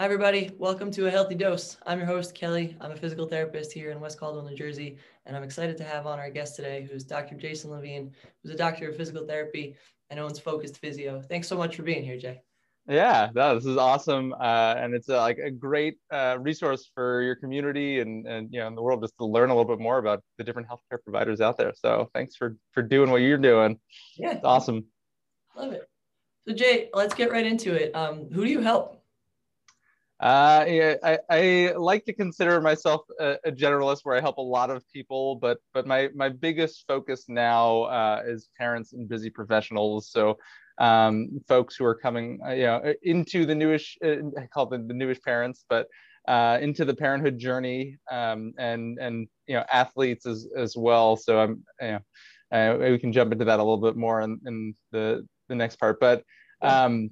Hi, everybody. Welcome to A Healthy Dose. I'm your host, Kelly. I'm a physical therapist here in West Caldwell, New Jersey, and I'm excited to have on our guest today, who's Dr. Jason Levine, who's a doctor of physical therapy and owns Focused Physio. Thanks so much for being here, Jay. Yeah, no, this is awesome, uh, and it's a, like a great uh, resource for your community and and you know in the world just to learn a little bit more about the different healthcare providers out there. So thanks for for doing what you're doing. Yeah, it's awesome. Love it. So Jay, let's get right into it. Um, who do you help? Uh, yeah, I, I like to consider myself a, a, generalist where I help a lot of people, but but my my biggest focus now uh, is parents and busy professionals. So um, folks who are coming, uh, you know, into the newish, uh, I call them the newish parents, but uh, into the parenthood journey, um, and and you know, athletes as as well. So I'm, you know, uh, we can jump into that a little bit more in, in the the next part, but. Um,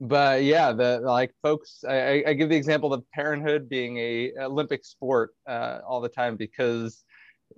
but yeah, the like folks, I, I give the example of parenthood being a Olympic sport uh, all the time because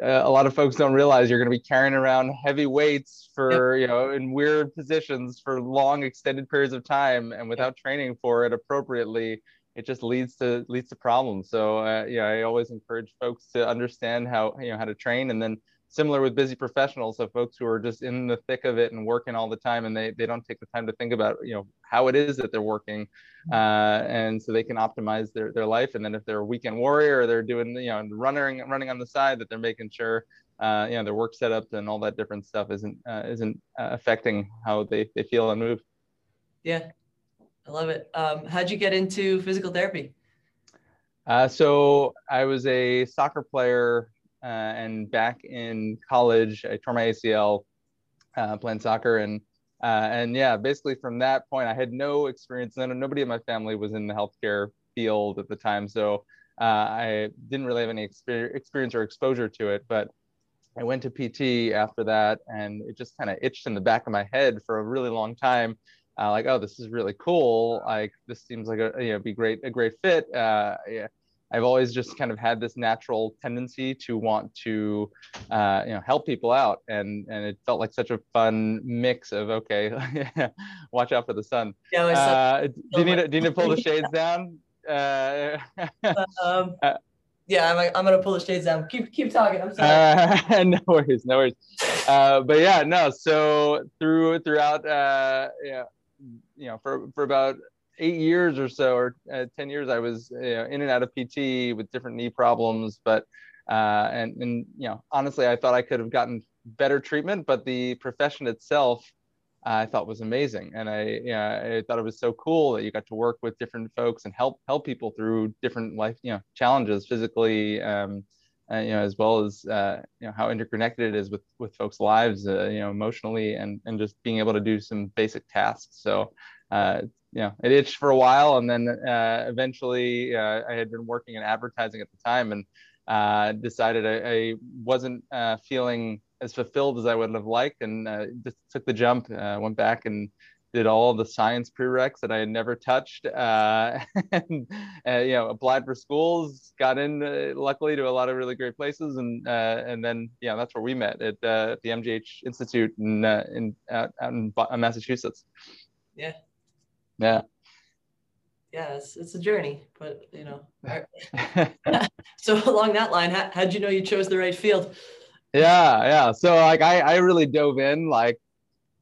uh, a lot of folks don't realize you're going to be carrying around heavy weights for you know in weird positions for long extended periods of time, and without training for it appropriately, it just leads to leads to problems. So uh, yeah, I always encourage folks to understand how you know how to train, and then similar with busy professionals. So folks who are just in the thick of it and working all the time and they, they don't take the time to think about you know how it is that they're working mm-hmm. uh, and so they can optimize their, their life. And then if they're a weekend warrior or they're doing you know running running on the side that they're making sure uh, you know their work setups and all that different stuff isn't uh, isn't uh, affecting how they, they feel and move. Yeah. I love it. Um, how'd you get into physical therapy? Uh, so I was a soccer player and back in college, I tore my ACL uh, playing soccer, and uh, and yeah, basically from that point, I had no experience. And nobody in my family was in the healthcare field at the time, so I didn't really have any experience or exposure to it. But I went to PT after that, and it just kind of itched in the back of my head for a really long time. Uh, like, oh, this is really cool. Like, this seems like a you know be great a great fit. Uh, yeah, I've always just kind of had this natural tendency to want to, uh, you know, help people out, and and it felt like such a fun mix of okay, watch out for the sun. Yeah, uh, do you need to, do you need to pull the shades down? Uh, um, uh, yeah, I'm, like, I'm gonna pull the shades down. Keep keep talking. I'm sorry. Uh, no worries, no worries. Uh, but yeah, no. So through throughout, uh, yeah, you know, for for about eight years or so, or uh, 10 years, I was you know, in and out of PT with different knee problems. But, uh, and, and, you know, honestly, I thought I could have gotten better treatment, but the profession itself, I thought was amazing. And I, you know, I thought it was so cool that you got to work with different folks and help, help people through different life, you know, challenges physically, um, uh, you know, as well as uh, you know how interconnected it is with with folks' lives, uh, you know, emotionally, and and just being able to do some basic tasks. So uh, you know, it itched for a while, and then uh, eventually uh, I had been working in advertising at the time, and uh, decided I, I wasn't uh, feeling as fulfilled as I would have liked, and uh, just took the jump. Uh, went back and did all the science prereqs that I had never touched, and you know, applied for schools, got in luckily to a lot of really great places, and and then yeah, that's where we met at the MGH Institute in in out, out in Massachusetts. Yeah, yeah. Yeah, it's, it's a journey, but you know. so along that line, how, how'd you know you chose the right field? Yeah, yeah. So like I, I really dove in like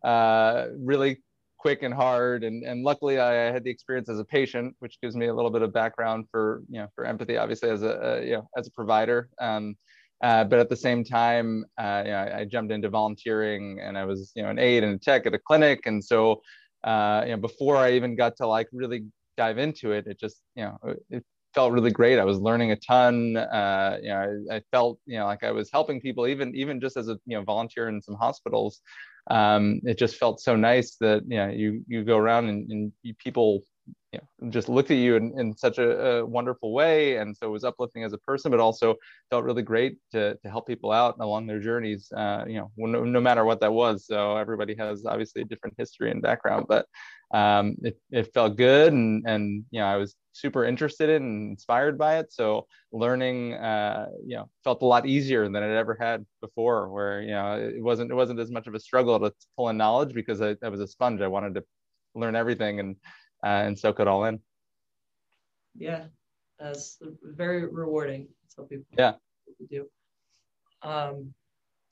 uh, really quick and hard, and and luckily I had the experience as a patient, which gives me a little bit of background for you know for empathy, obviously as a, a you know as a provider. Um, uh, but at the same time, uh, you know, I, I, jumped into volunteering, and I was you know an aide and a tech at a clinic, and so uh, you know, before I even got to like really dive into it, it just, you know, it felt really great. I was learning a ton. Uh, you know, I, I, felt, you know, like I was helping people, even even just as a you know volunteer in some hospitals. Um, it just felt so nice that you know you you go around and, and people you know, just looked at you in, in such a, a, wonderful way. And so it was uplifting as a person, but also felt really great to, to help people out along their journeys, uh, you know, no, no, matter what that was. So everybody has obviously a different history and background, but um, it, it felt good. And, and, you know, I was super interested in and inspired by it. So learning, uh, you know, felt a lot easier than it ever had before where, you know, it wasn't, it wasn't as much of a struggle to pull in knowledge because I, I was a sponge. I wanted to learn everything. And, uh, and soak it all in. Yeah, that's very rewarding. Some people yeah do. Um,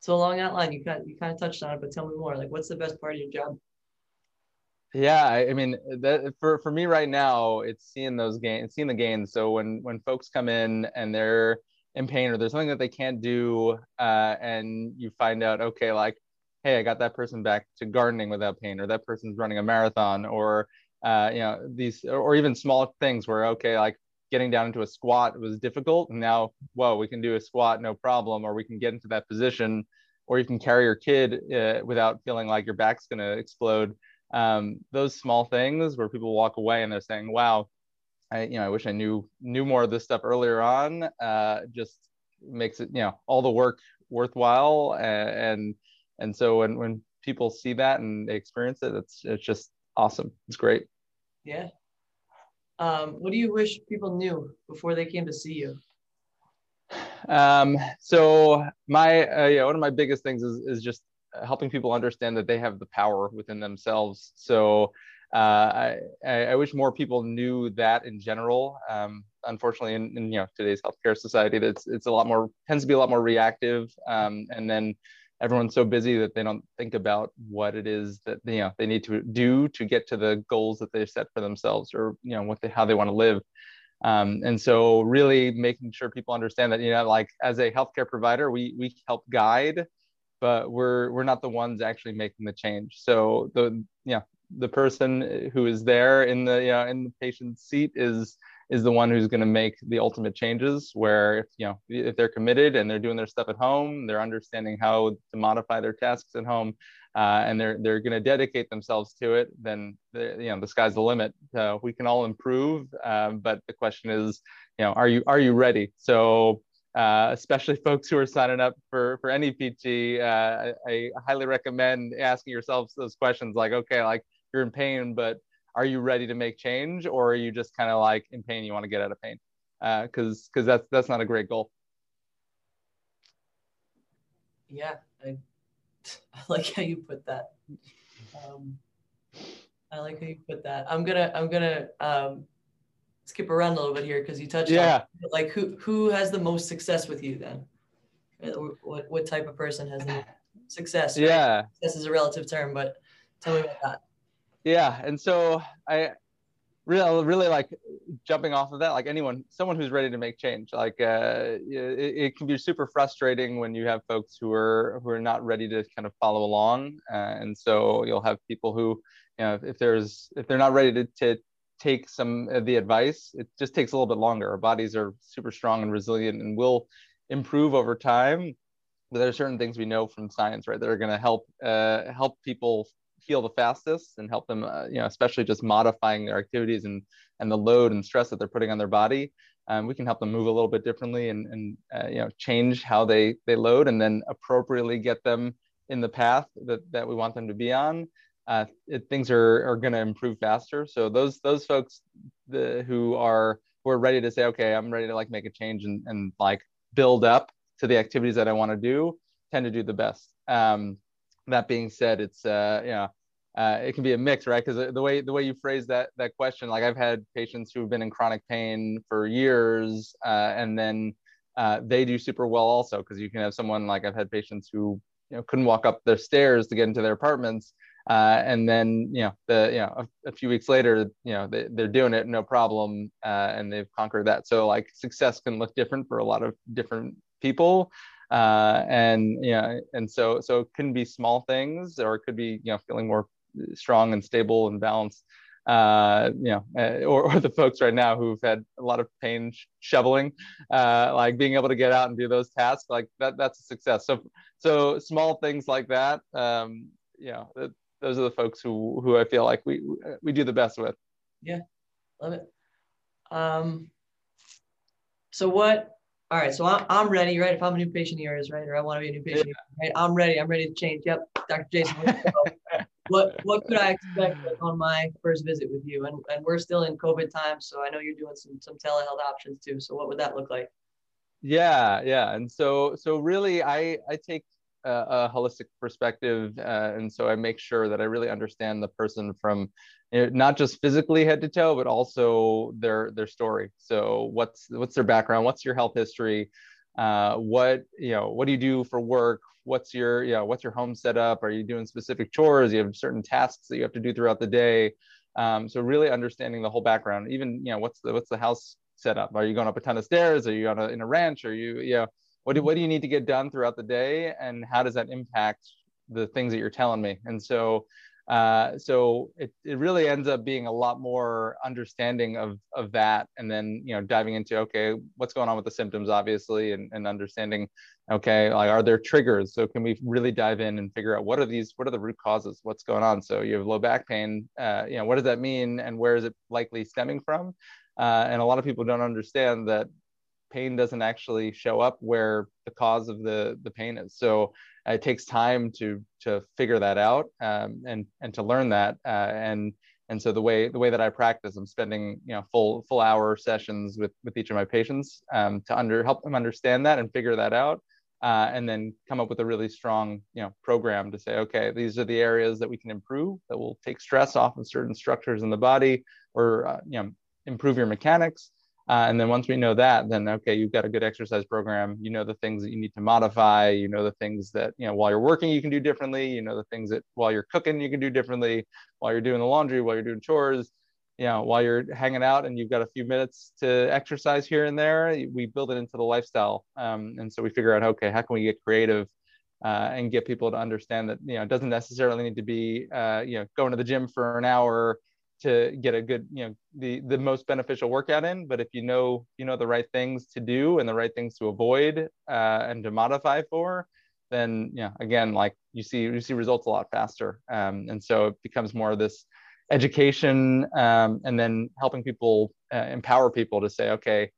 so along that line, you kind you kind of touched on it, but tell me more. Like, what's the best part of your job? Yeah, I mean, that for for me right now, it's seeing those gains, seeing the gains. So when when folks come in and they're in pain or there's something that they can't do, uh, and you find out, okay, like, hey, I got that person back to gardening without pain, or that person's running a marathon, or uh, you know, these, or even small things where okay, like getting down into a squat was difficult, and now, whoa, we can do a squat no problem, or we can get into that position, or you can carry your kid uh, without feeling like your back's gonna explode. Um, those small things where people walk away and they're saying, "Wow, I you know I wish I knew knew more of this stuff earlier on. Uh, just makes it you know all the work worthwhile and and, and so when when people see that and they experience it, it's it's just awesome. It's great. Yeah. Um, what do you wish people knew before they came to see you? Um, so my uh, yeah, one of my biggest things is is just helping people understand that they have the power within themselves. So uh, I, I wish more people knew that in general. Um, unfortunately, in, in, you know today's healthcare society, that's it's a lot more tends to be a lot more reactive, um, and then everyone's so busy that they don't think about what it is that you know they need to do to get to the goals that they set for themselves, or you know what they how they want to live. Um, and so, really making sure people understand that you know, like as a healthcare provider, we we help guide but we're we're not the ones actually making the change so the yeah the person who is there in the you know in the patient's seat is is the one who's going to make the ultimate changes where if you know if they're committed and they're doing their stuff at home they're understanding how to modify their tasks at home uh, and they're they're going to dedicate themselves to it then the, you know the sky's the limit uh, we can all improve um, but the question is you know are you are you ready so uh, especially folks who are signing up for for any PT. Uh, I, I, highly recommend asking yourselves those questions like, okay, like you're in pain, but are you ready to make change, or are you just kind of like in pain, you want to get out of pain? Because uh, because that's that's not a great goal. Yeah, I, I like how you put that. Um, I like how you put that. I'm gonna I'm gonna um, skip around a little bit here because you touched yeah. on like who who has the most success with you then? What what type of person has the success? Right? Yeah, this is a relative term, but tell me about that. Yeah, and so I really really like jumping off of that like anyone someone who's ready to make change like uh, it, it, can be super frustrating when you have folks who are who are not ready to kind of follow along uh, and so you'll have people who you know if there's if they're not ready to, to take some of the advice, it just takes a little bit longer. Our bodies are super strong and resilient and will improve over time. But there are certain things we know from science, right, that are going to help uh, help people heal the fastest and help them, uh, you know, especially just modifying their activities and and the load and stress that they're putting on their body. Um, we can help them move a little bit differently and and uh, you know change how they they load and then appropriately get them in the path that that we want them to be on uh, it, things are, are going to improve faster. So those those folks the, who are who are ready to say, okay, I'm ready to like make a change and, and like build up to the activities that I want to do, tend to do the best. Um, that being said, it's uh, you know. Uh, it can be a mix, right? Because the way the way you phrase that that question, like I've had patients who've been in chronic pain for years, uh, and then uh, they do super well also. Because you can have someone like I've had patients who you know couldn't walk up their stairs to get into their apartments, uh, and then you know the you know a, a few weeks later you know they, they're doing it no problem uh, and they've conquered that so like success can look different for a lot of different people uh, and know and so so it can be small things or it could be you know feeling more strong and stable and balanced uh, you know, uh, or, or the folks right now who've had a lot of pain sh- shoveling, uh, like being able to get out and do those tasks, like that, that's a success. So, so small things like that, um, you know, those are the folks who who I feel like we we do the best with. Yeah, love it. Um, so what? All right, so I'm, I'm ready, right? If I'm a new patient of yours, right, or I want to be a new patient, yeah. right? I'm ready. I'm ready to change. Yep, Dr. Jason. What what could I expect on my first visit with you? And and we're still in COVID time, so I know you're doing some some telehealth options too. So what would that look like? Yeah, yeah, and so so really, I I take a, a holistic perspective, uh, and so I make sure that I really understand the person from you know, not just physically head to toe, but also their their story. So what's what's their background? What's your health history? Uh, what you know? What do you do for work? What's your you know? What's your home setup? Are you doing specific chores? You have certain tasks that you have to do throughout the day. Um, so really understanding the whole background, even you know, what's the what's the house setup? Are you going up a ton of stairs? Are you on a, in a ranch? Are you you know, what do, what do you need to get done throughout the day, and how does that impact the things that you're telling me? And so uh, so it, it really ends up being a lot more understanding of, of that and then you know diving into okay what's going on with the symptoms obviously and, and understanding okay like are there triggers? So can we really dive in and figure out what are these what are the root causes? What's going on? So you have low back pain uh, you know what does that mean and where is it likely stemming from? Uh, and a lot of people don't understand that pain doesn't actually show up where the cause of the the pain is. So it takes time to to figure that out um, and and to learn that uh, and and so the way the way that I practice, I'm spending you know full full hour sessions with with each of my patients um, to under help them understand that and figure that out, uh, and then come up with a really strong you know program to say okay these are the areas that we can improve that will take stress off of certain structures in the body or uh, you know improve your mechanics uh, and then once we know that, then okay, you've got a good exercise program. You know the things that you need to modify. You know the things that you know while you're working you can do differently. You know the things that while you're cooking you can do differently. While you're doing the laundry, while you're doing chores, you know while you're hanging out and you've got a few minutes to exercise here and there. We build it into the lifestyle, um, and so we figure out okay, how can we get creative uh, and get people to understand that you know it doesn't necessarily need to be uh, you know going to the gym for an hour to get a good you know the the most beneficial workout in. But if you know you know the right things to do and the right things to avoid uh, and to modify for then yeah again like you see you see results a lot faster. Um, and so it becomes more of this education um, and then helping people uh, empower people to say okay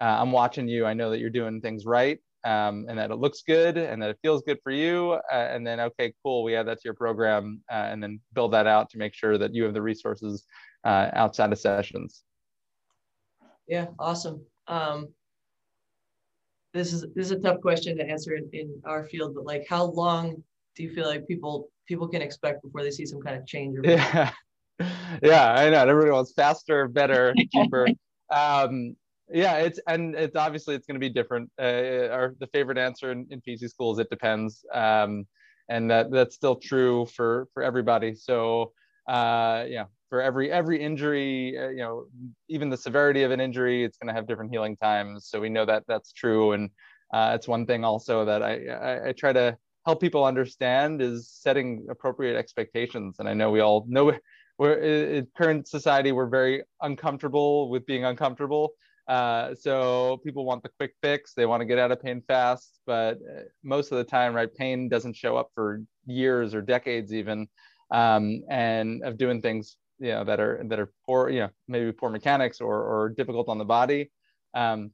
uh, i'm watching you. I know that you're doing things right um, and that it looks good and that it feels good for you. Uh, and then, okay, cool, we add that to your program uh, and then build that out to make sure that you have the resources uh, outside of sessions. Yeah, awesome. Um, this is this is a tough question to answer in, in our field, but like, how long do you feel like people people can expect before they see some kind of change? yeah, yeah, I know. Everybody wants faster, better, cheaper. Um, yeah it's and it's obviously it's going to be different. Uh, our the favorite answer in, in pt schools it depends. Um, and that that's still true for for everybody. So uh, yeah for every every injury uh, you know even the severity of an injury it's going to have different healing times. So we know that that's true. And uh, it's one thing also that I, I, I try to help people understand is setting appropriate expectations. And i know we all know we're in current society we're very uncomfortable with being uncomfortable uh, so people want the quick fix. They want to get out of pain fast, but uh, most of the time, right, pain doesn't show up for years or decades even, um, and of doing things you know that are that are poor, you know, maybe poor mechanics or or difficult on the body. Um,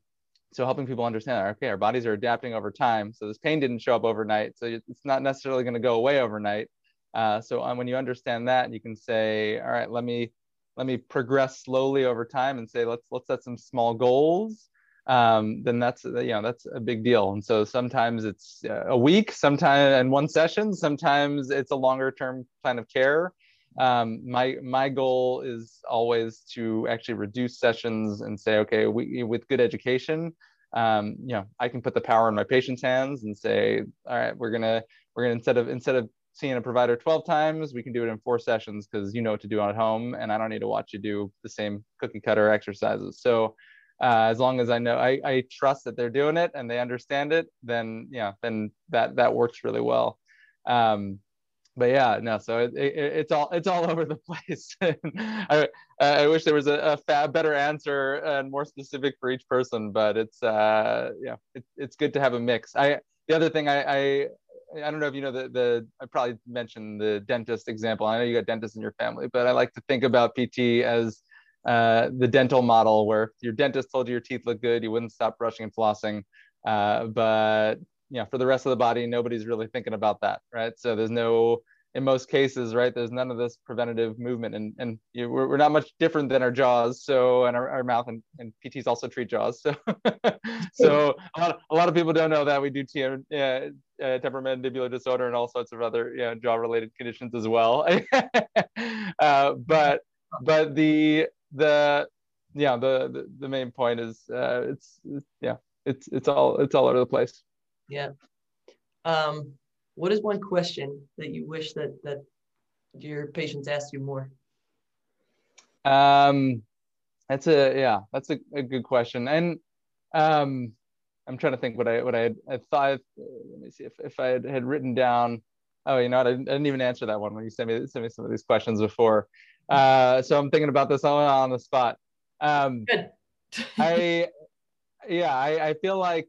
so helping people understand, okay, our bodies are adapting over time. So this pain didn't show up overnight. So it's not necessarily going to go away overnight. Uh, so um, when you understand that, you can say, all right, let me let me progress slowly over time and say let's let's set some small goals. Um, then that's you know that's a big deal. And so sometimes it's uh, a week sometimes and one session sometimes it's a longer term plan of care. Um, my my goal is always to actually reduce sessions and say okay we, with good education um, you know i can put the power in my patient's hands and say all right we're gonna we're gonna instead of instead of seeing a provider 12 times, we can do it in four sessions because you know what to do at home and I don't need to watch you do the same cookie cutter exercises. So uh, as long as I know, I, I trust that they're doing it and they understand it, then, yeah, then that, that works really well. Um, but yeah, no, so it, it, it's all, it's all over the place. I, I wish there was a, a better answer and more specific for each person, but it's, uh, yeah, it, it's good to have a mix. I, the other thing I, I I don't know if you know the the I probably mentioned the dentist example. I know you got dentists in your family, but I like to think about PT as uh, the dental model, where your dentist told you your teeth look good, you wouldn't stop brushing and flossing. Uh, but you know, for the rest of the body, nobody's really thinking about that, right? So there's no, in most cases, right? There's none of this preventative movement, and and you we're, we're not much different than our jaws. So and our, our mouth and, and PTs also treat jaws. So so a lot, a lot of people don't know that we do T, uh, uh, temporomandibular disorder and all sorts of other you know, jaw related conditions as well. uh, but but the the yeah the the, the main point is uh, it's, yeah it's it's all it's all over the place. Yeah. Um, what is one question that you wish that that your patients ask you more? Um, that's a yeah, that's a, a good question, and um, I'm trying to think what I what I had I thought. Let me see if if I had, had written down. Oh, you know what? I didn't, I didn't even answer that one when you sent me sent me some of these questions before. Uh, so I'm thinking about this on on the spot. Um, Good. I yeah, I, I feel like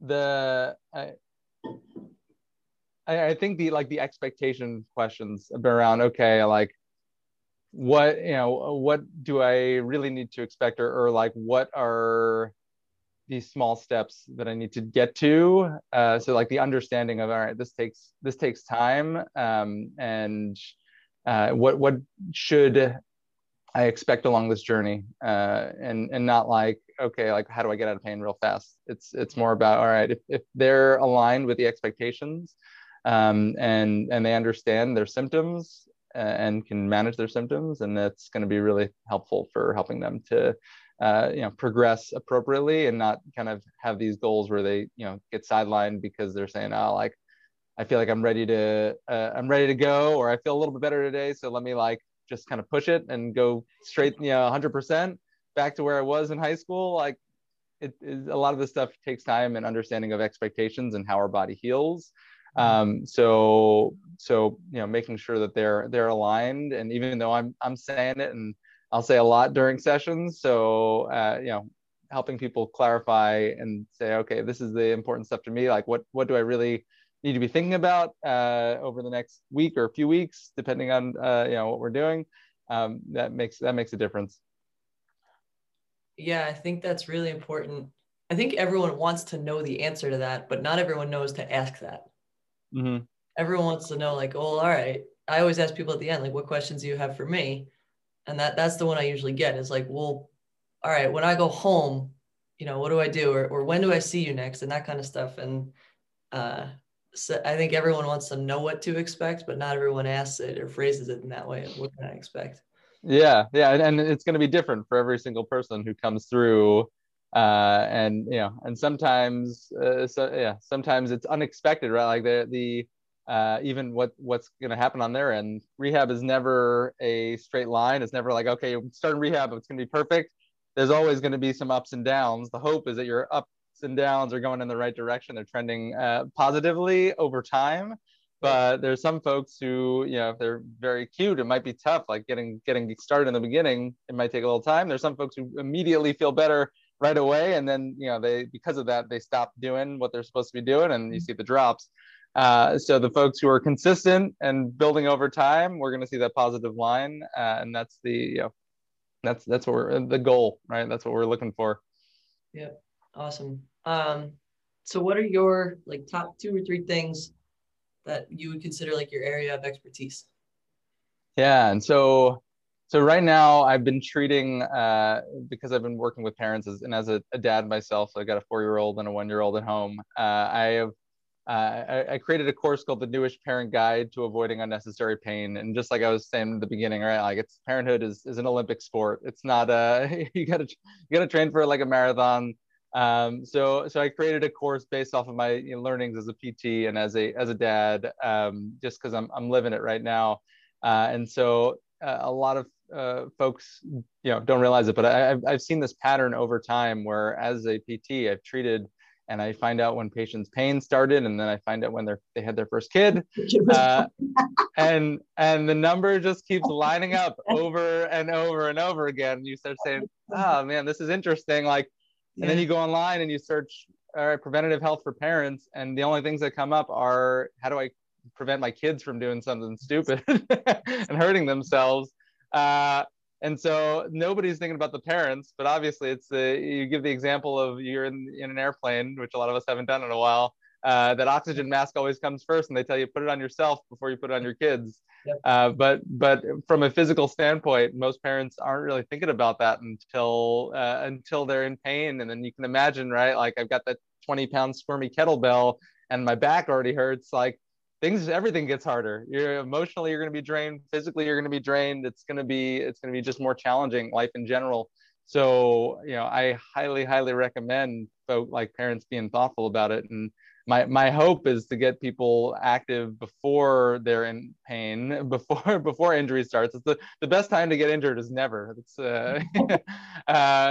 the I, I think the like the expectation questions around okay like what you know what do I really need to expect or, or like what are these small steps that I need to get to uh, so like the understanding of all right this takes this takes time um, and uh, what what should I expect along this journey, uh, and and not like okay, like how do I get out of pain real fast? It's it's more about all right if, if they're aligned with the expectations, um, and and they understand their symptoms uh, and can manage their symptoms, and that's going to be really helpful for helping them to. Uh, you know, progress appropriately and not kind of have these goals where they, you know, get sidelined because they're saying, "Oh, like, I feel like I'm ready to, uh, I'm ready to go," or "I feel a little bit better today, so let me like just kind of push it and go straight, you know, 100% back to where I was in high school. Like it, it, a lot of this stuff takes time and understanding of expectations and how our body heals. Um, so, so, you know, making sure that they're, they're aligned. And even though I'm, I'm saying it and I'll say a lot during sessions. So, uh, you know, helping people clarify and say, okay, this is the important stuff to me. Like what, what do I really, need to be thinking about uh, over the next week or a few weeks, depending on uh, you know what we're doing. Um, that makes that makes a difference. Yeah, I think that's really important. I think everyone wants to know the answer to that, but not everyone knows to ask that. Mm-hmm. Everyone wants to know, like, oh, all right. I always ask people at the end, like, what questions do you have for me? And that that's the one I usually get is like, well, all right, when I go home, you know, what do I do? Or, or when do I see you next? And that kind of stuff. And uh, so I think everyone wants to know what to expect, but not everyone asks it or phrases it in that way. What can I expect? Yeah, yeah, and, it's going to be different for every single person who comes through, uh, and you know, and sometimes, uh, so yeah, sometimes it's unexpected, right? Like the the uh, even what what's going to happen on their end. Rehab is never a straight line. It's never like okay, you're starting rehab, it's going to be perfect. There's always going to be some ups and downs. The hope is that your ups and downs are going in the right direction. They're trending uh, positively over time. But there's some folks who, you know, if they're very acute, it might be tough. Like getting getting started in the beginning, it might take a little time. There's some folks who immediately feel better right away, and then you know they because of that they stop doing what they're supposed to be doing, and you see the drops. Uh, so the folks who are consistent and building over time, we're going to see that positive line, uh, and that's the you know, that's that's what we're the goal, right? That's what we're looking for. Yeah, awesome. Um, so what are your like top two or three things that you would consider like your area of expertise? Yeah, and so so right now I've been treating uh, because I've been working with parents as, and as a, a dad myself. So I got a four-year-old and a one-year-old at home. Uh, I have uh, I, I, created a course called the Newish Parent Guide to Avoiding Unnecessary Pain. And just like I was saying in the beginning, right? Like it's parenthood is, is an Olympic sport. It's not a you gotta you gotta train for like a marathon. Um, so, so I created a course based off of my you know, learnings as a PT and as a as a dad, um, just because I'm I'm living it right now. Uh, and so uh, a lot of uh, folks, you know, don't realize it, but I, have I've seen this pattern over time where, as a PT, I've treated and I find out when patients' pain started, and then I find out when they they had their first kid, uh, and and the number just keeps lining up over and over and over again. You start saying, "Oh man, this is interesting." Like and then you go online and you search all right, preventative health for parents, and the only things that come up are how do I prevent my kids from doing something stupid and hurting themselves. Uh, and so nobody's thinking about the parents, but obviously it's the you give the example of you're in, in an airplane, which a lot of us haven't done in a while. Uh, that oxygen mask always comes first, and they tell you put it on yourself before you put it on your kids. Yep. Uh, but but from a physical standpoint, most parents aren't really thinking about that until uh, until they're in pain, and then you can imagine, right? Like I've got that 20 pound squirmy kettlebell, and my back already hurts like things everything gets harder. You're emotionally you're going to be drained. Physically you're going to be drained. It's going to be it's going to be just more challenging life in general. So you know i highly highly recommend folk like parents being thoughtful about it. And my my hope is to get people active before they're in pain before before injury starts. It's the, the best time to get injured is never. It's uh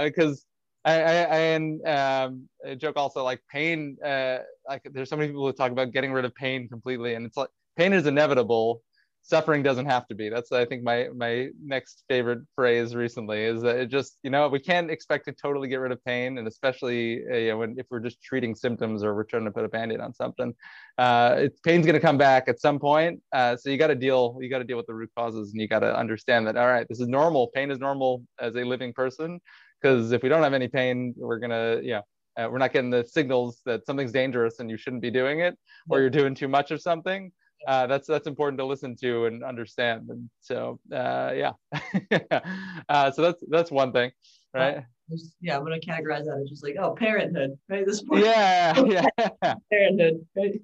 because uh, I, I, and um, joke also like pain. Uh, like there's so many people who talk about getting rid of pain completely, and it's like pain is inevitable. Suffering doesn't have to be. That's I think my my next favorite phrase recently is that it just you know we can't expect to totally get rid of pain, and especially uh, you know, when if we're just treating symptoms or we're trying to put a band-aid on something, uh, it's pain's going to come back at some point. Uh, so you got to deal you got to deal with the root causes, and you got to understand that all right, this is normal. Pain is normal as a living person because if we don't have any pain, we're gonna, yeah, uh, we're not getting the signals that something's dangerous and you shouldn't be doing it, or you're doing too much of something. Uh, that's that's important to listen to and understand. And so, uh, yeah, uh, so that's that's one thing, right? yeah, I'm gonna categorize that as just like, oh, parenthood, right? This point. Yeah, yeah. parenthood, right?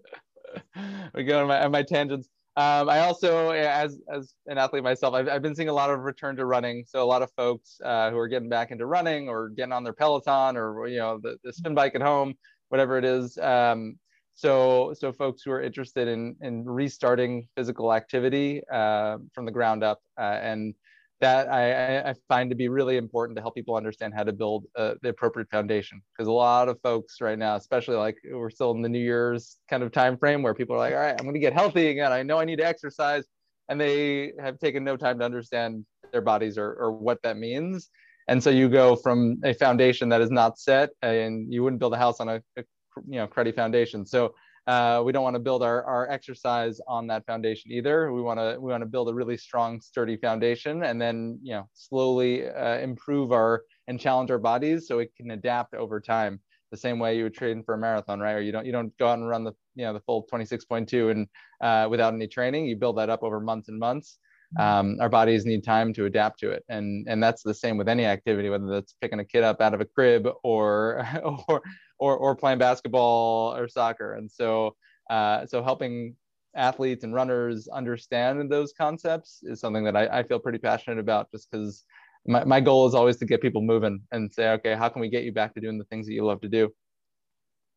we go on my, on my tangents. Um, I also, as as an athlete myself, I've, I've been seeing a lot of return to running. So a lot of folks uh, who are getting back into running or getting on their Peloton or you know the, the spin bike at home, whatever it is. Um, so so folks who are interested in in restarting physical activity uh, from the ground up uh, and that I, I, find to be really important to help people understand how to build uh, the appropriate foundation. Because a lot of folks right now, especially like we're still in the New Year's kind of time frame where people are like, all right, I'm going to get healthy again. I know I need to exercise, and they have taken no time to understand their bodies or, or what that means. And so you go from a foundation that is not set, and you wouldn't build a house on a, a you know cruddy foundation. So uh, we don't want to build our, our exercise on that foundation either. We want to we want to build a really strong, sturdy foundation, and then you know slowly uh, improve our and challenge our bodies so it can adapt over time. The same way you would train for a marathon, right? Or you don't you don't go out and run the you know the full 26.2 and uh, without any training. You build that up over months and months. Mm-hmm. Um, our bodies need time to adapt to it, and and that's the same with any activity, whether that's picking a kid up out of a crib or or or, or playing basketball or soccer. And so, uh, so helping athletes and runners understand those concepts is something that I, I feel pretty passionate about just because my, my goal is always to get people moving and say, okay, how can we get you back to doing the things that you love to do?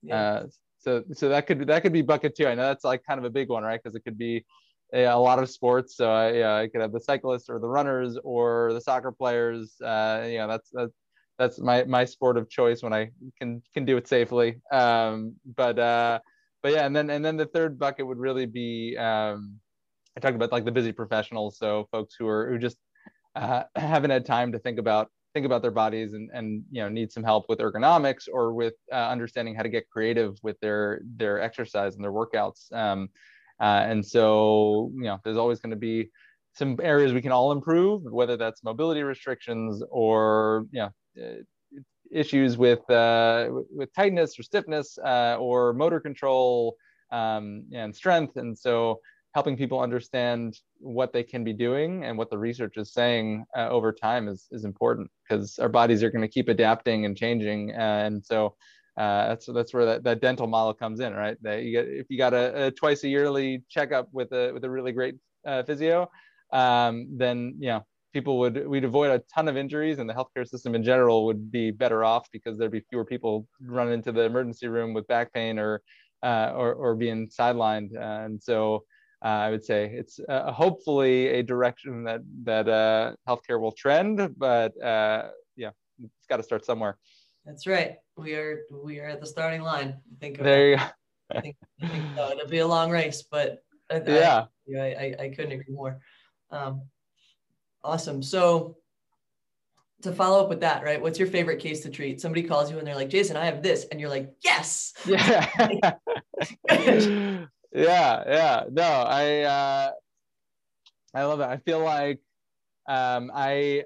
Yeah. Uh, so, so that could, that could be bucket two. I know that's like kind of a big one, right? Because it could be a lot of sports. So I, yeah, I could have the cyclists or the runners or the soccer players. Uh, you know, that's, that's, that's my my sport of choice when I can can do it safely. Um, but uh, but yeah, and then and then the third bucket would really be um, I talked about like the busy professionals, so folks who are who just uh, haven't had time to think about think about their bodies and and you know need some help with ergonomics or with uh, understanding how to get creative with their their exercise and their workouts. Um, uh, and so you know there's always going to be some areas we can all improve, whether that's mobility restrictions or you know uh, issues with uh, with tightness or stiffness uh, or motor control um, and strength. And so helping people understand what they can be doing and what the research is saying uh, over time is, is important because our bodies are going to keep adapting and changing. And so uh, that's that's where that, that dental model comes in, right? That you get if you got a, a twice a yearly checkup with a with a really great uh, physio, um, then you know people would we'd avoid a ton of injuries and the healthcare system in general would be better off because there'd be fewer people running into the emergency room with back pain or uh, or, or being sidelined and so uh, I would say it's uh, hopefully a direction that that healthcare will trend, but yeah, it's got to start somewhere. That's right. We are we are at the starting line. I think there you go. I think, I think so. it'll be a long race, but I, yeah, I, I, I couldn't agree more. Um, Awesome. So to follow up with that, right? What's your favorite case to treat? Somebody calls you and they're like, Jason, I have this. And you're like, yes. Yeah. yeah. Yeah. No, I, uh, I love it. I feel like, um, I,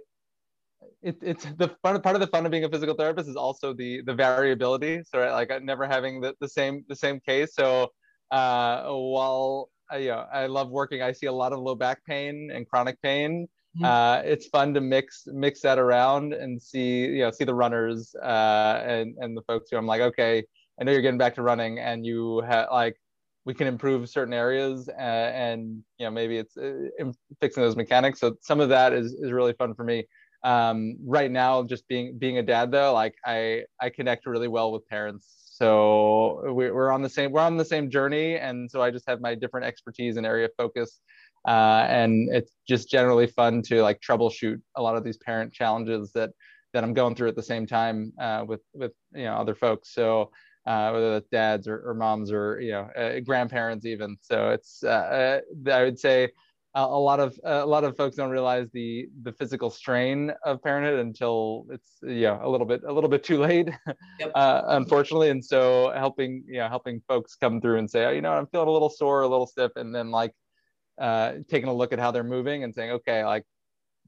it, it's the fun part of the fun of being a physical therapist is also the the variability. So right, like never having the, the same the same case. So uh, while I, you know, I love working, I see a lot of low back pain and chronic pain. Mm-hmm. Uh, it's fun to mix mix that around and see you know see the runners uh, and and the folks who I'm like okay I know you're getting back to running and you have like we can improve certain areas uh, and you know maybe it's uh, fixing those mechanics so some of that is is really fun for me um, right now just being being a dad though like i i connect really well with parents. So we're on the same we're on the same journey and so i just have my different expertise and area of focus. Uh, and it's just generally fun to like troubleshoot a lot of these parent challenges that that i'm going through at the same time uh, with with you know other folks. So uh, whether that's dads or, or, moms or you know uh, grandparents even. So it's uh, uh, i would say a lot of a lot of folks don't realize the the physical strain of parenthood until it's know a little bit a little bit too late yep. uh, unfortunately. And so helping you know helping folks come through and say oh, you know i'm feeling a little sore a little stiff and then like uh, taking a look at how they're moving and saying okay like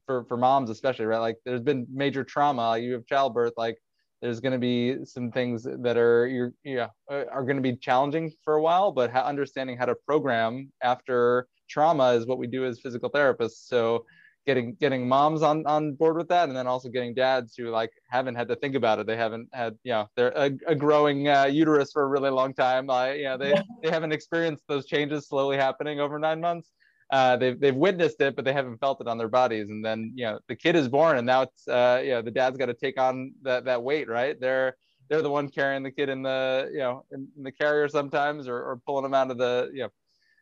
for for moms especially right? Like there's been major trauma. Like you have childbirth. Like there's going to be some things that are you're yeah are going to be challenging for a while but understanding how to program after trauma is what we do as physical therapists. So getting getting moms on on board with that and then also getting dads who like haven't had to think about it. They haven't had you know they're a, a growing uh, uterus for a really long time. Uh, you know they, they haven't experienced those changes slowly happening over nine months. Uh, they've, they've witnessed it but they haven't felt it on their bodies. And then you know the kid is born and now it's uh, you know the dad's got to take on that that weight right? They're they're the one carrying the kid in the you know in, in the carrier sometimes or, or pulling them out of the you know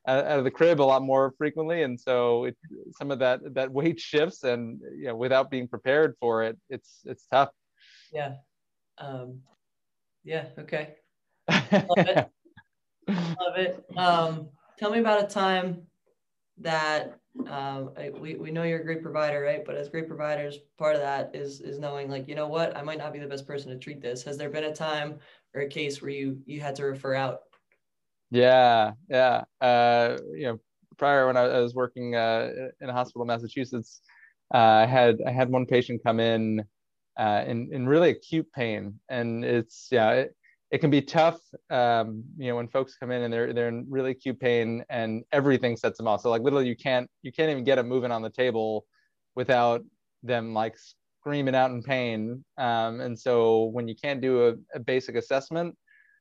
out of the crib a lot more frequently. And so it, some of that that weight shifts and you know without being prepared for it it's it's tough. Yeah. Um yeah okay. Love it. Love it. Um tell me about a time that um, we, we know you're a great provider, right? But as great providers, part of that is is knowing like, you know what, I might not be the best person to treat this. Has there been a time or a case where you you had to refer out yeah, yeah. Uh, you know, prior when I, was working uh, in a hospital in Massachusetts, uh, I had I had one patient come in uh, in in really acute pain, and it's yeah, it, it can be tough. Um, you know, when folks come in and they're they're in really acute pain, and everything sets them off. So like literally, you can't you can't even get them moving on the table without them like screaming out in pain. Um, and so when you can't do a, a basic assessment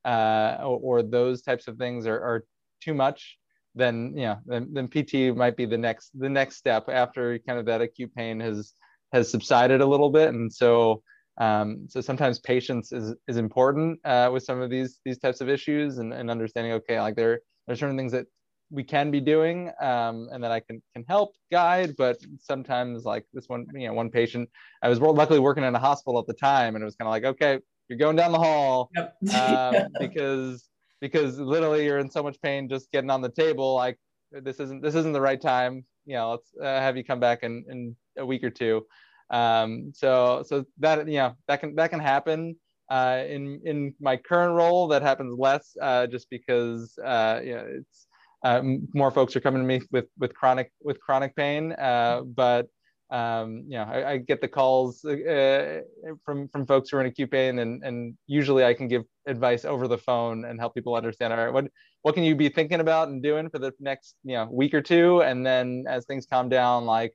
uh, or, or, those types of things are, are too much, then you know then, then PT might be the next the next step after kind of that acute pain has has subsided a little bit, and so um, so sometimes patience is is important uh, with some of these these types of issues and, and understanding okay like there there's certain things that we can be doing um, and that I can can help guide, but sometimes like this one, you know, one patient, I was luckily working in a hospital at the time and it was kind of like, okay, you're going down the hall yep. um, because because literally you're in so much pain just getting on the table like this isn't this isn't the right time you know let's uh, have you come back in in a week or two um, so so that you know that can that can happen uh, in in my current role that happens less uh, just because uh, you know it's uh, more folks are coming to me with with chronic with chronic pain uh, but um, you know, I, I, get the calls uh, from from folks who are in acute pain, and and usually I can give advice over the phone and help people understand. All right, what what can you be thinking about and doing for the next you know week or two, and then as things calm down, like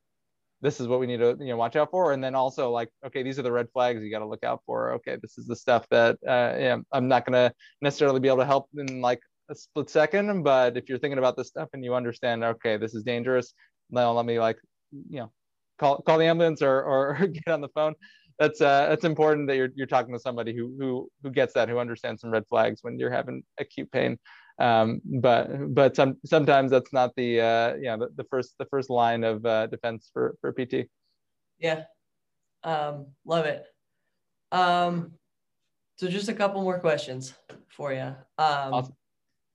this is what we need to you know watch out for, and then also like okay, these are the red flags you got to look out for. Okay, this is the stuff that uh, yeah, I'm not gonna necessarily be able to help in like a split second, but if you're thinking about this stuff and you understand, okay, this is dangerous, now let me like you know call call the ambulance or or, get on the phone. That's uh, that's important that you're you're talking to somebody who who who gets that, who understands some red flags when you're having acute pain. Um, but but some sometimes that's not the uh, yeah the, the first the first line of uh, defense for for PT. Yeah, um, love it. Um, so just a couple more questions for you. Um, awesome.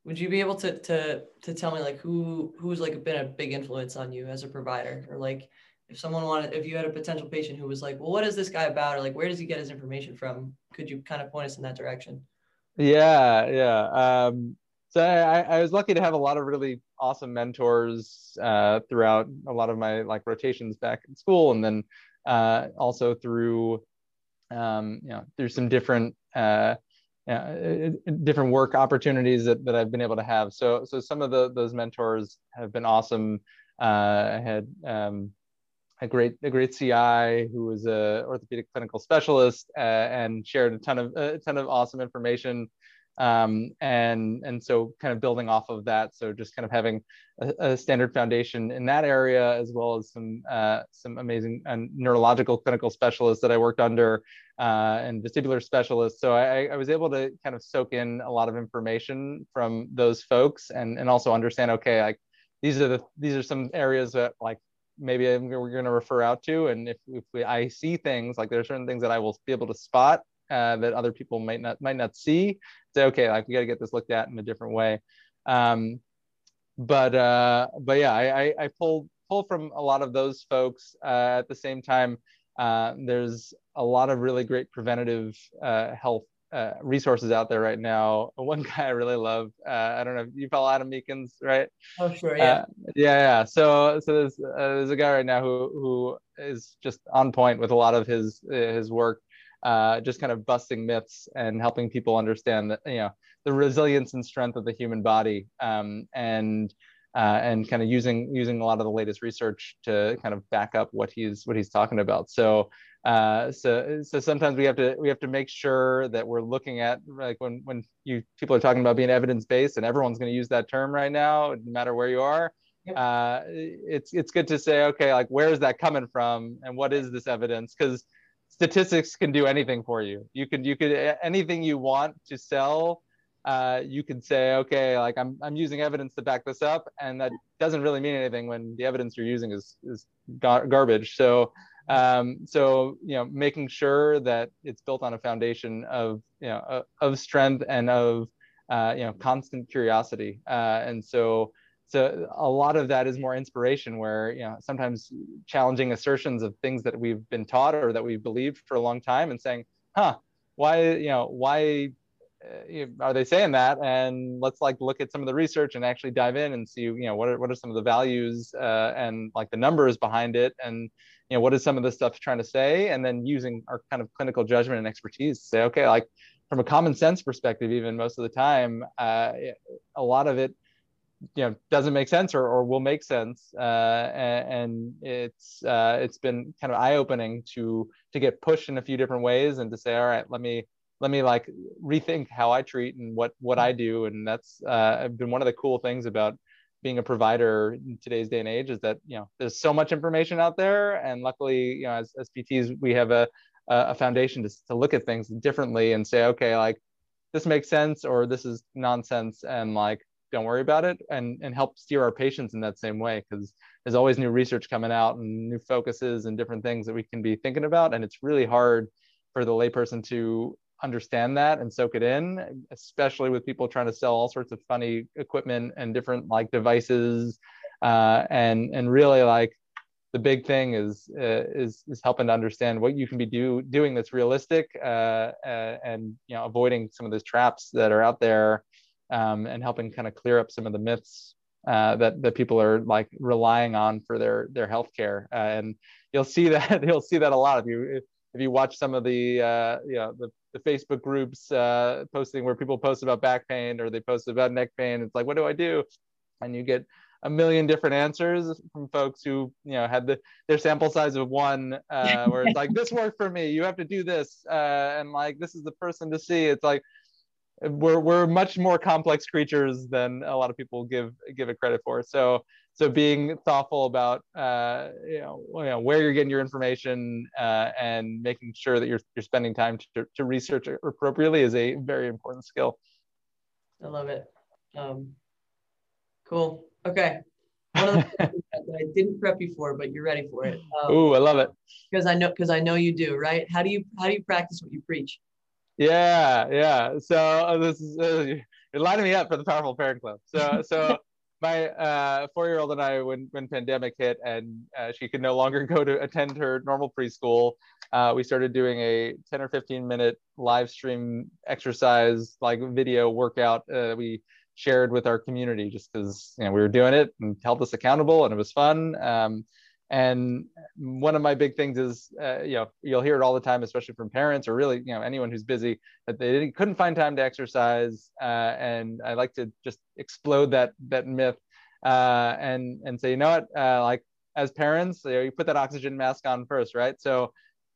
Would you be able to to to tell me like who who's like been a big influence on you as a provider, or like if someone wanted, if you had a potential patient who was like, well, what is this guy about? Or like, where does he get his information from? Could you kind of point us in that direction? Yeah, yeah. Um, so I, I was lucky to have a lot of really awesome mentors uh, throughout a lot of my like rotations back in school, and then uh, also through um, you know through some different uh, uh, different work opportunities that, that I've been able to have. So so some of the those mentors have been awesome. Uh, I had um, a great a great CI who was a orthopedic clinical specialist uh, and shared a ton of a ton of awesome information. Um, and and so kind of building off of that so just kind of having a, a standard foundation in that area as well as some uh, some amazing uh, neurological clinical specialists that i worked under uh, and vestibular specialists. So I, I was able to kind of soak in a lot of information from those folks and and also understand okay like these are the these are some areas that like maybe we're going to refer out to and if, if we, i see things like there are certain things that i will be able to spot uh, that other people might not might not see. Say, okay, like we got to get this looked at in a different way. Um, but uh, but yeah, I, I, I pull pull from a lot of those folks. Uh, at the same time, uh, there's a lot of really great preventative uh, health uh, resources out there right now. One guy I really love, uh, I don't know, you follow Adam Meakins, right? Oh, sure, yeah. Uh, yeah, yeah. So, so there's, uh, there's a guy right now who, who is just on point with a lot of his, his work uh, just kind of busting myths and helping people understand that you know the resilience and strength of the human body um, and uh, and kind of using using a lot of the latest research to kind of back up what he's what he's talking about. So uh, so so sometimes we have to we have to make sure that we're looking at like when when you people are talking about being evidence based and everyone's going to use that term right now no matter where you are. Yep. Uh, it's it's good to say okay like where is that coming from and what is this evidence because statistics can do anything for you. You can you could anything you want to sell. Uh, you can say, okay, like I'm I'm using evidence to back this up, and that doesn't really mean anything when the evidence you're using is is gar- garbage. So um, so you know, making sure that it's built on a foundation of you know of strength and of uh, you know constant curiosity, uh, and so so a lot of that is more inspiration where you know sometimes challenging assertions of things that we've been taught or that we've believed for a long time and saying huh why you know why uh, are they saying that? And let's like look at some of the research and actually dive in and see you know what are, what are some of the values uh, and like the numbers behind it and you know what is some of the stuff trying to say? And then using our kind of clinical judgment and expertise to say okay like from a common sense perspective even most of the time uh, a lot of it you know doesn't make sense or, or will make sense uh, and, and, it's uh, it's been kind of eye-opening to to get pushed in a few different ways and to say all right let me let me like rethink how I treat and what what I do and that's uh, been one of the cool things about being a provider in today's day and age is that you know there's so much information out there and luckily you know as, as PTs we have a a foundation to, to look at things differently and say okay like this makes sense or this is nonsense and like don't worry about it and and help steer our patients in that same way because there's always new research coming out and new focuses and different things that we can be thinking about and it's really hard for the layperson to understand that and soak it in especially with people trying to sell all sorts of funny equipment and different like devices uh, and and really like the big thing is uh, is is helping to understand what you can be do doing that's realistic uh, uh and you know avoiding some of those traps that are out there um, and helping kind of clear up some of the myths uh, that that people are like relying on for their their healthcare. Uh, and you'll see that you'll see that a lot if you if, if you watch some of the uh, you know the, the Facebook groups uh, posting where people post about back pain or they post about neck pain. It's like, what do I do? And you get a million different answers from folks who you know had the their sample size of one uh, where it's like this worked for me you have to do this uh, and like this is the person to see it's like we're we're much more complex creatures than a lot of people give give it credit for. So so being thoughtful about uh, you, know, you know where you're getting your information uh, and making sure that you're you're spending time to, to research appropriately is a very important skill. I love it. Um, cool. Okay. One of the that I didn't prep you for, but you're ready for it. Um, Ooh, I love it. Because I know because I know you do, right? How do you how do you practice what you preach? Yeah, yeah. So uh, this is uh, you're lining me up for the Powerful Parent Club. So so my uh, four-year-old and I, when when pandemic hit and uh, she could no longer go to attend her normal preschool, uh, we started doing a 10 or 15 minute live stream exercise like video workout. Uh, we shared with our community just because you know we were doing it and held us accountable and it was fun. Um, and one of my big things is, uh, you know, you'll hear it all the time, especially from parents or really, you know, anyone who's busy that they couldn't find time to exercise. Uh, and I like to just explode that that myth uh, and and say, you know what, uh, like as parents, you, know, you put that oxygen mask on first, right? So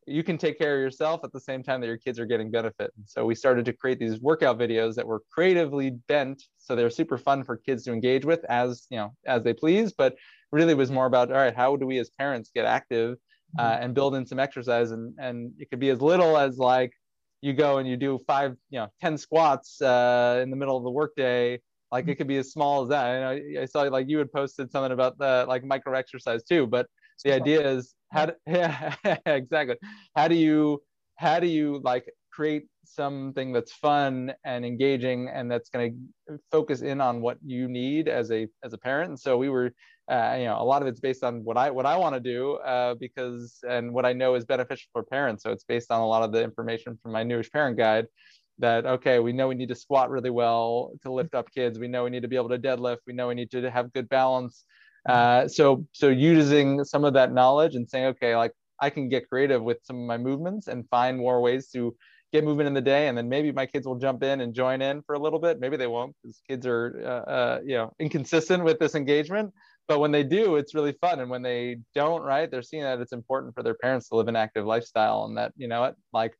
you can take care of yourself at the same time that your kids are getting benefit. And so we started to create these workout videos that were creatively bent, so they're super fun for kids to engage with as you know as they please. But really was more about all right, how do we as parents get active uh, mm-hmm. and build in some exercise? And and it could be as little as like you go and you do five, you know, ten squats uh, in the middle of the workday. Like it could be as small as that. I, I saw like you had posted something about the like micro exercise too, but the idea is how do, yeah exactly. How do you how do you like create something that's fun and engaging and that's going to focus in on what you need as a as a parent? And so we were uh, you know a lot of it's based on what i what i want to do uh, because and what i know is beneficial for parents. So it's based on a lot of the information from my newish parent guide that okay we know we need to squat really well to lift up kids. We know we need to be able to deadlift. We know we need to have good balance. Uh, so so using some of that knowledge and saying, okay, like I can get creative with some of my movements and find more ways to get movement in the day, and then maybe my kids will jump in and join in for a little bit. Maybe they won't because kids are uh, uh, you know inconsistent with this engagement. But when they do, it's really fun, and when they don't, right, they're seeing that it's important for their parents to live an active lifestyle, and that you know what, like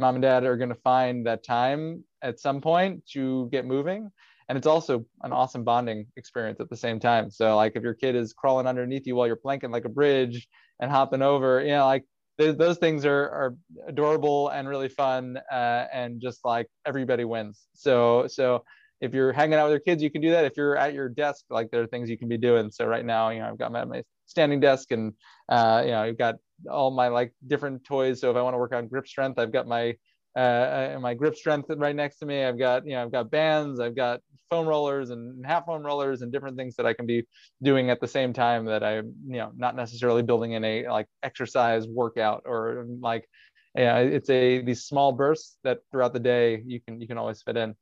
mom and dad are going to find that time at some point to get moving. And it's also an awesome bonding experience at the same time. So like if your kid is crawling underneath you while you're planking like a bridge and hopping over you know like those things are, are adorable and really fun uh, and just like everybody wins. So so if you're hanging out with your kids you can do that. If you're at your desk like there are things you can be doing. So right now you know i've got my, my standing desk and uh, you know i've got all my like different toys so if i want to work on grip strength i've got my uh, my grip strength right next to me. I've got, you know, I've got bands, I've got foam rollers and half foam rollers and different things that I can be doing at the same time that I'm, you know, not necessarily building in a like exercise workout or like, yeah, it's a these small bursts that throughout the day you can you can always fit in.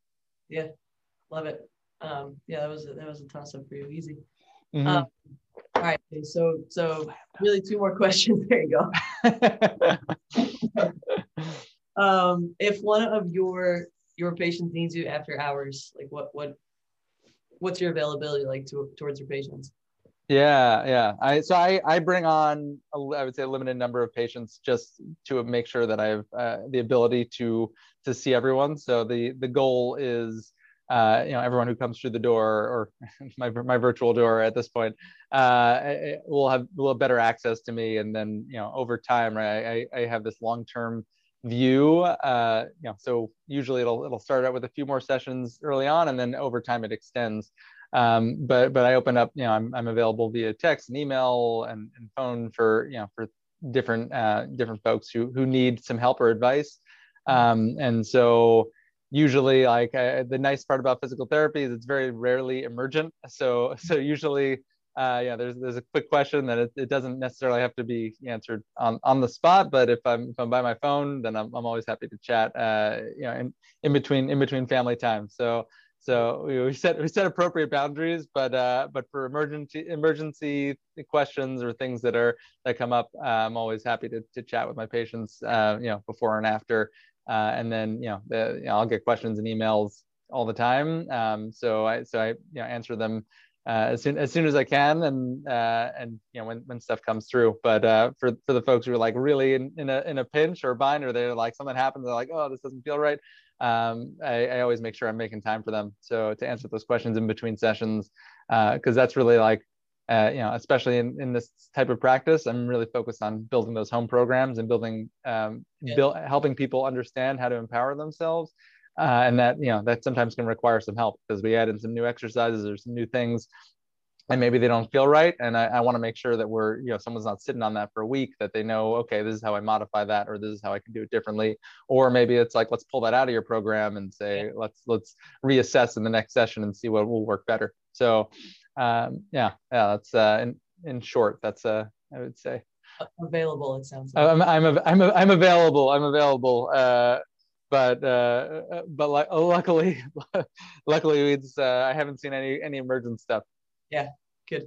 Yeah, love it. Um, yeah, that was that was a toss up for you, easy. Mm-hmm. Um, all right, so so really two more questions. There you go. um, if one of your your patients needs you after hours, like what what what's your availability like to, towards your patients? Yeah, yeah. I so I I bring on a, I would say a limited number of patients just to make sure that I have uh, the ability to to see everyone. So the the goal is uh, you know everyone who comes through the door or my my virtual door at this point uh, will have will have better access to me, and then you know over time, right? I I have this long term view. Uh, you know, so usually it'll it'll start out with a few more sessions early on, and then over time it extends. Um, but but I open up, you know, I'm I'm available via text and email and, and phone for you know for different uh, different folks who who need some help or advice. Um, and so usually like uh, the nice part about physical therapy is it's very rarely emergent. So so usually uh, yeah, there's there's a quick question that it, it doesn't necessarily have to be answered on, on the spot, but if I'm if I'm by my phone, then I'm, I'm always happy to chat. Uh, you know, in, in between in between family time. So so we, set we set appropriate boundaries, but uh, but for emergency emergency questions or things that are that come up, uh, I'm always happy to, to chat with my patients. Uh, you know, before and after, uh, and then you know, the, you know I'll get questions and emails all the time. Um, so I so I you know answer them uh, as soon as soon as I can, and uh, and you know when, when stuff comes through. But uh, for for the folks who are like really in, in a in a pinch or bind, or they're like something happens, they're like, oh, this doesn't feel right. Um, I, I always make sure I'm making time for them. So to answer those questions in between sessions, because uh, that's really like uh, you know, especially in, in this type of practice, I'm really focused on building those home programs and building, um, yeah. build, helping people understand how to empower themselves uh, and that you know that sometimes can require some help because we add in some new exercises or some new things and maybe they don't feel right and i, I want to make sure that we're you know someone's not sitting on that for a week that they know okay this is how i modify that or this is how i can do it differently or maybe it's like let's pull that out of your program and say yeah. let's let's reassess in the next session and see what will work better so um, yeah yeah that's uh, in, in short that's uh, i would say available it sounds like. I'm, I'm, I'm, I'm available i'm available uh, but uh, but like luckily luckily it's uh, I haven't seen any any emergent stuff. Yeah, good.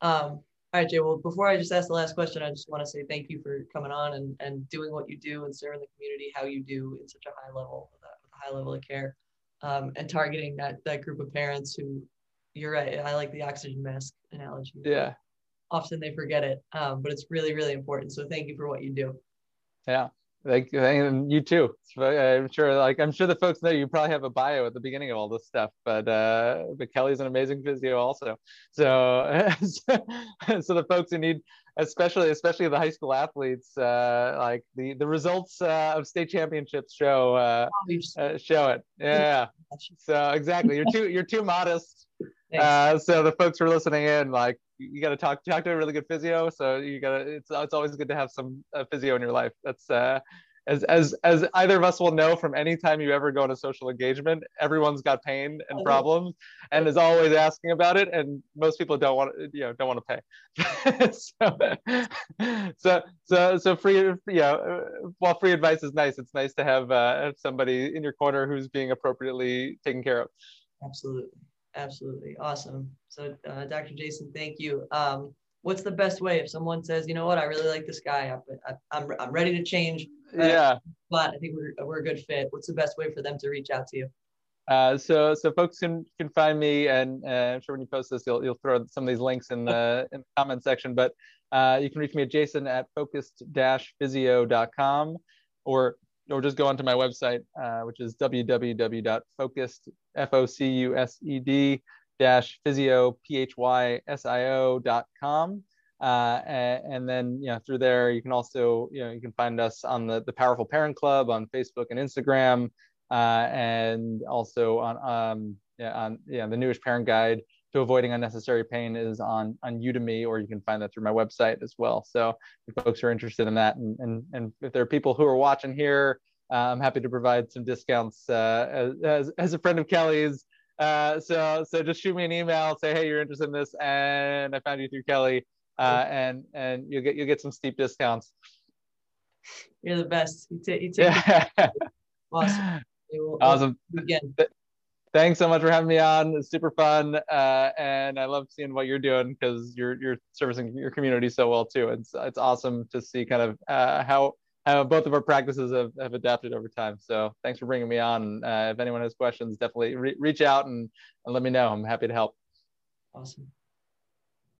Um, all right, Jay. Well, before I just ask the last question, I just want to say thank you for coming on and, and doing what you do and serving the community how you do in such a high level, with a high level of care, um, and targeting that that group of parents who, you're right. I like the oxygen mask analogy. Yeah. Often they forget it, um, but it's really really important. So thank you for what you do. Yeah. Thank you. and you too. I'm sure. Like I'm sure the folks know you probably have a bio at the beginning of all this stuff, but uh, but Kelly's an amazing physio also. So so the folks who need, especially especially the high school athletes, uh, like the the results uh, of state championships show uh, uh, show it. Yeah. So exactly, you're too you're too modest. Uh, so the folks who are listening in, like you got to talk talk to a really good physio. So you got to it's it's always good to have some uh, physio in your life. That's uh, as as as either of us will know from any time you ever go on a social engagement, everyone's got pain and problems, and is always asking about it. And most people don't want you know don't want to pay. so, so so so free you know while free advice is nice, it's nice to have uh, somebody in your corner who's being appropriately taken care of. Absolutely. Absolutely. Awesome. So, uh, Dr. Jason, thank you. Um, what's the best way if someone says, you know what, I really like this guy, I, am I'm, I'm ready to change. Yeah. But I think we're, we're a good fit. What's the best way for them to reach out to you? Uh, so so folks can can find me and uh, I'm sure when you post this you'll you'll throw some of these links in the in the comment section but uh, you can reach me at jason at focused-physio.com or or just go onto my website, uh, which is www.focused, F-O-C-U-S-E-D dash physio, P-H-Y-S-I-O. Uh, and, and, then, you know, through there, you can also, you know, you can find us on the, the Powerful Parent Club on Facebook and Instagram, uh, and also on, um, yeah, on, yeah, the Newish Parent Guide to avoiding unnecessary pain is on on Udemy, or you can find that through my website as well. So if folks are interested in that, and and, and if there are people who are watching here, uh, I'm happy to provide some discounts uh, as, as a friend of Kelly's. Uh, so so just shoot me an email, say hey you're interested in this, and I found you through Kelly, uh, and and you'll get you'll get some steep discounts. You're the best. You take you take. Yeah. awesome. Awesome. Again thanks so much for having me on. It's super fun, uh, and I love seeing what you're doing because you're you're servicing your community so well too. It's it's awesome to see kind of uh, how how both of our practices have, have adapted over time. So thanks for bringing me on. Uh, if anyone has questions, definitely re- reach out and, and let me know. I'm happy to help. Awesome.